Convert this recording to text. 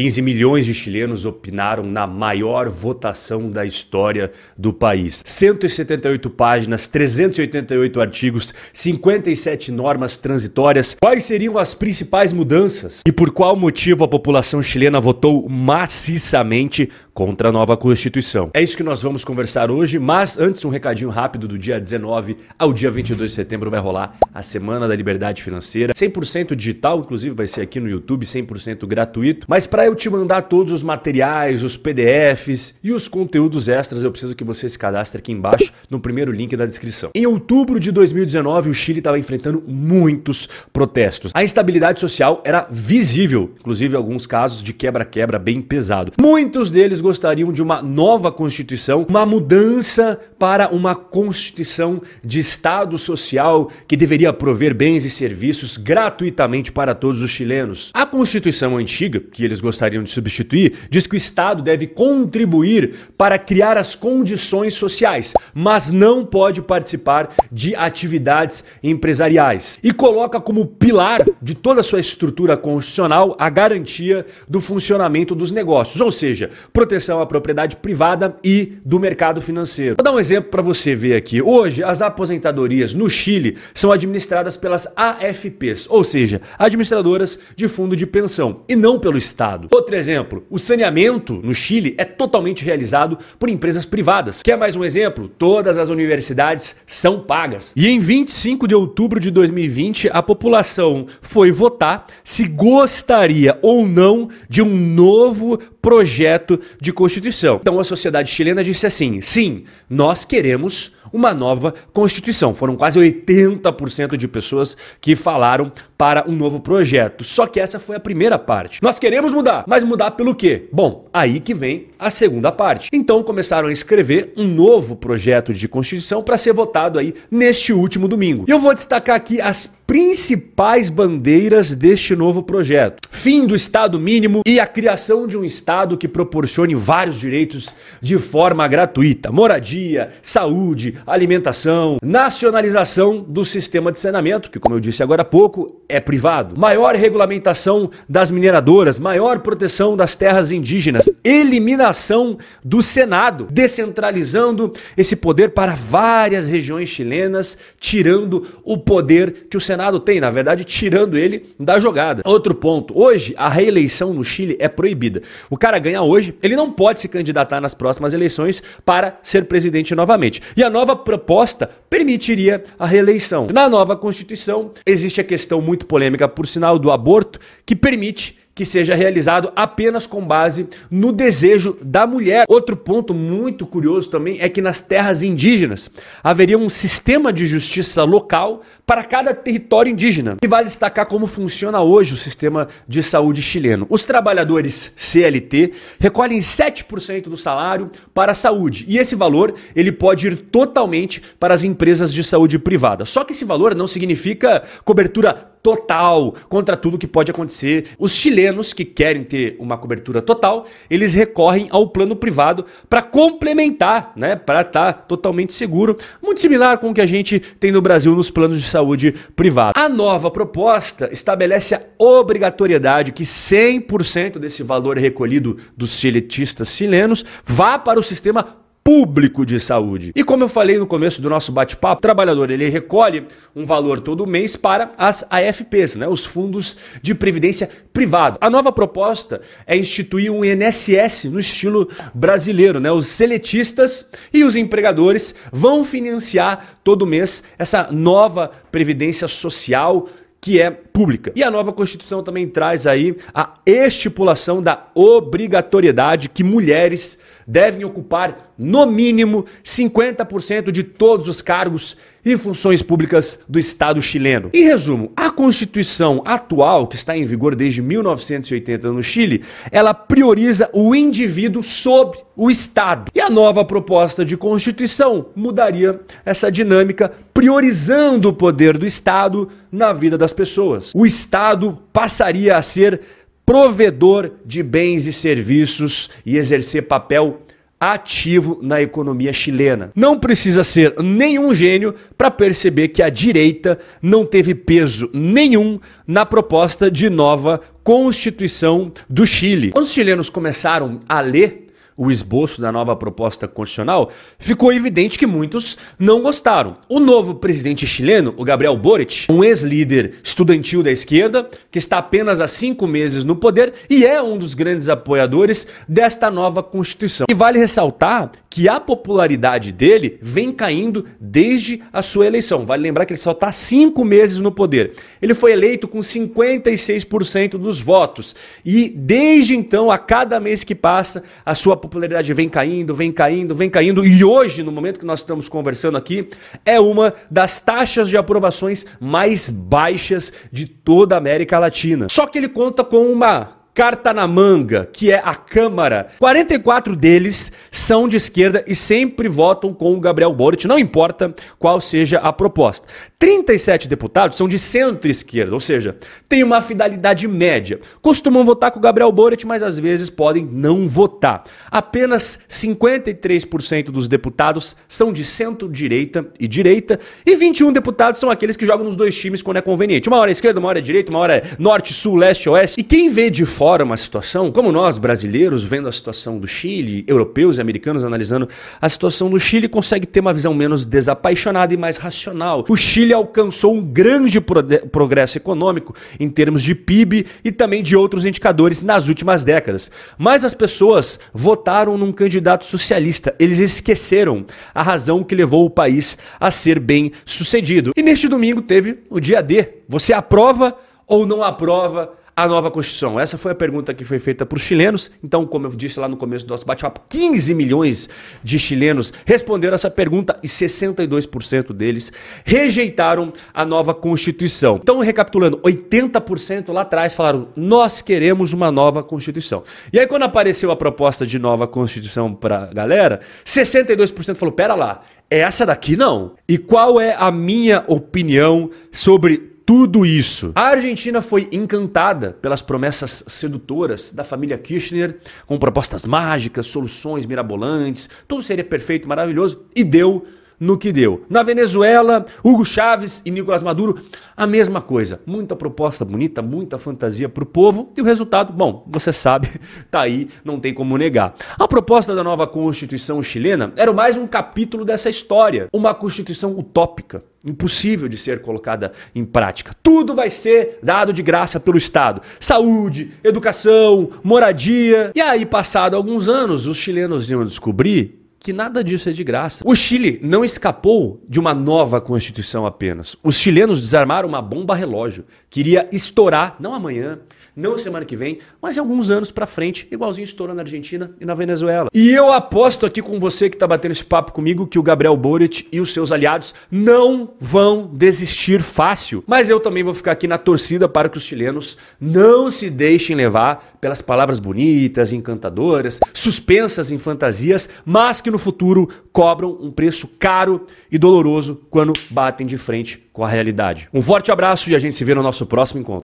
15 milhões de chilenos opinaram na maior votação da história do país. 178 páginas, 388 artigos, 57 normas transitórias. Quais seriam as principais mudanças? E por qual motivo a população chilena votou maciçamente contra a nova Constituição? É isso que nós vamos conversar hoje, mas antes um recadinho rápido do dia 19 ao dia 22 de setembro vai rolar a Semana da Liberdade Financeira, 100% digital, inclusive vai ser aqui no YouTube, 100% gratuito. Mas para eu te mandar todos os materiais, os PDFs e os conteúdos extras, eu preciso que você se cadastre aqui embaixo no primeiro link da descrição. Em outubro de 2019, o Chile estava enfrentando muitos protestos. A instabilidade social era visível, inclusive alguns casos de quebra-quebra bem pesado. Muitos deles gostariam de uma nova constituição, uma mudança para uma constituição de Estado social que deveria prover bens e serviços gratuitamente para todos os chilenos. A constituição antiga, que eles gostariam de substituir, diz que o Estado deve contribuir para criar as condições sociais, mas não pode participar de atividades empresariais. E coloca como pilar de toda a sua estrutura constitucional a garantia do funcionamento dos negócios, ou seja, proteção à propriedade privada e do mercado financeiro. Vou dar um exemplo para você ver aqui. Hoje, as aposentadorias no Chile são administradas pelas AFPs, ou seja, administradoras de fundo de pensão, e não pelo Estado. Outro exemplo, o saneamento no Chile é totalmente realizado por empresas privadas. Quer mais um exemplo? Todas as universidades são pagas. E em 25 de outubro de 2020, a população foi votar se gostaria ou não de um novo projeto de Constituição. Então a sociedade chilena disse assim: sim, nós queremos uma nova Constituição. Foram quase 80% de pessoas que falaram para um novo projeto. Só que essa foi a primeira parte. Nós queremos mudar, mas mudar pelo quê? Bom, aí que vem a segunda parte. Então começaram a escrever um novo projeto de Constituição para ser votado aí neste último domingo. E eu vou destacar aqui as principais bandeiras deste novo projeto: fim do Estado mínimo e a criação de um Estado que proporcione vários direitos de forma gratuita: moradia, saúde, alimentação, nacionalização do sistema de saneamento, que, como eu disse agora há pouco, é privado, maior regulamentação das mineradoras, maior proteção das terras indígenas, eliminação do Senado, descentralizando esse poder para várias regiões chilenas, tirando o poder que o Senado tem, na verdade, tirando ele da jogada. Outro ponto, hoje a reeleição no Chile é proibida. O cara ganha hoje, ele não pode se candidatar nas próximas eleições para ser presidente novamente. E a nova proposta permitiria a reeleição. Na nova Constituição, existe a questão muito polêmica, por sinal, do aborto, que permite que seja realizado apenas com base no desejo da mulher. Outro ponto muito curioso também é que nas terras indígenas haveria um sistema de justiça local para cada território indígena. E vale destacar como funciona hoje o sistema de saúde chileno. Os trabalhadores CLT recolhem 7% do salário para a saúde, e esse valor ele pode ir totalmente para as empresas de saúde privada. Só que esse valor não significa cobertura total contra tudo que pode acontecer. Os chilenos que querem ter uma cobertura total, eles recorrem ao plano privado para complementar, né, para estar tá totalmente seguro, muito similar com o que a gente tem no Brasil nos planos de saúde privado. A nova proposta estabelece a obrigatoriedade que 100% desse valor recolhido dos chiletistas chilenos vá para o sistema público de saúde. E como eu falei no começo do nosso bate-papo, o trabalhador ele recolhe um valor todo mês para as AFPs, né, os fundos de previdência privado. A nova proposta é instituir um INSS no estilo brasileiro, né? Os seletistas e os empregadores vão financiar todo mês essa nova previdência social que é pública. E a nova Constituição também traz aí a estipulação da obrigatoriedade que mulheres devem ocupar no mínimo 50% de todos os cargos e funções públicas do Estado chileno. Em resumo, a Constituição atual, que está em vigor desde 1980 no Chile, ela prioriza o indivíduo sobre o Estado. E a nova proposta de Constituição mudaria essa dinâmica, priorizando o poder do Estado na vida das pessoas. O Estado passaria a ser provedor de bens e serviços e exercer papel ativo na economia chilena. Não precisa ser nenhum gênio para perceber que a direita não teve peso nenhum na proposta de nova Constituição do Chile. Quando os chilenos começaram a ler o esboço da nova proposta constitucional, ficou evidente que muitos não gostaram. O novo presidente chileno, o Gabriel Boric, um ex-líder estudantil da esquerda, que está apenas há cinco meses no poder e é um dos grandes apoiadores desta nova Constituição. E vale ressaltar que a popularidade dele vem caindo desde a sua eleição. Vale lembrar que ele só está cinco meses no poder. Ele foi eleito com 56% dos votos e desde então, a cada mês que passa, a sua popularidade vem caindo, vem caindo, vem caindo. E hoje, no momento que nós estamos conversando aqui, é uma das taxas de aprovações mais baixas de toda a América Latina. Só que ele conta com uma carta na manga, que é a Câmara. 44 deles são de esquerda e sempre votam com o Gabriel Boric, não importa qual seja a proposta. 37 deputados são de centro-esquerda, ou seja, tem uma fidelidade média. Costumam votar com o Gabriel Boric, mas às vezes podem não votar. Apenas 53% dos deputados são de centro-direita e direita, e 21 deputados são aqueles que jogam nos dois times quando é conveniente. Uma hora é esquerda, uma hora é direita, uma hora é norte, sul, leste, oeste. E quem vê de fora fora uma situação, como nós brasileiros vendo a situação do Chile, europeus e americanos analisando a situação do Chile, consegue ter uma visão menos desapaixonada e mais racional. O Chile alcançou um grande progresso econômico em termos de PIB e também de outros indicadores nas últimas décadas. Mas as pessoas votaram num candidato socialista. Eles esqueceram a razão que levou o país a ser bem sucedido. E neste domingo teve o dia D. Você aprova ou não aprova a nova Constituição? Essa foi a pergunta que foi feita para os chilenos. Então, como eu disse lá no começo do nosso bate-papo, 15 milhões de chilenos responderam essa pergunta e 62% deles rejeitaram a nova Constituição. Então, recapitulando, 80% lá atrás falaram: nós queremos uma nova Constituição. E aí, quando apareceu a proposta de nova Constituição para a galera, 62% falou: pera lá, essa daqui não. E qual é a minha opinião sobre tudo isso. A Argentina foi encantada pelas promessas sedutoras da família Kirchner, com propostas mágicas, soluções mirabolantes, tudo seria perfeito, maravilhoso, e deu no que deu. Na Venezuela, Hugo Chávez e Nicolás Maduro, a mesma coisa. Muita proposta bonita, muita fantasia para o povo e o resultado, bom, você sabe, tá aí, não tem como negar. A proposta da nova Constituição chilena era mais um capítulo dessa história, uma Constituição utópica, impossível de ser colocada em prática. Tudo vai ser dado de graça pelo Estado: saúde, educação, moradia. E aí, passado alguns anos, os chilenos iam descobrir que nada disso é de graça. O Chile não escapou de uma nova constituição apenas. Os chilenos desarmaram uma bomba relógio. Queria estourar, não amanhã, não semana que vem, mas alguns anos para frente, igualzinho estourou na Argentina e na Venezuela. E eu aposto aqui com você que tá batendo esse papo comigo que o Gabriel Boric e os seus aliados não vão desistir fácil. Mas eu também vou ficar aqui na torcida para que os chilenos não se deixem levar pelas palavras bonitas, encantadoras, suspensas em fantasias, mas que no futuro cobram um preço caro e doloroso quando batem de frente com a realidade. Um forte abraço e a gente se vê no nosso próximo encontro.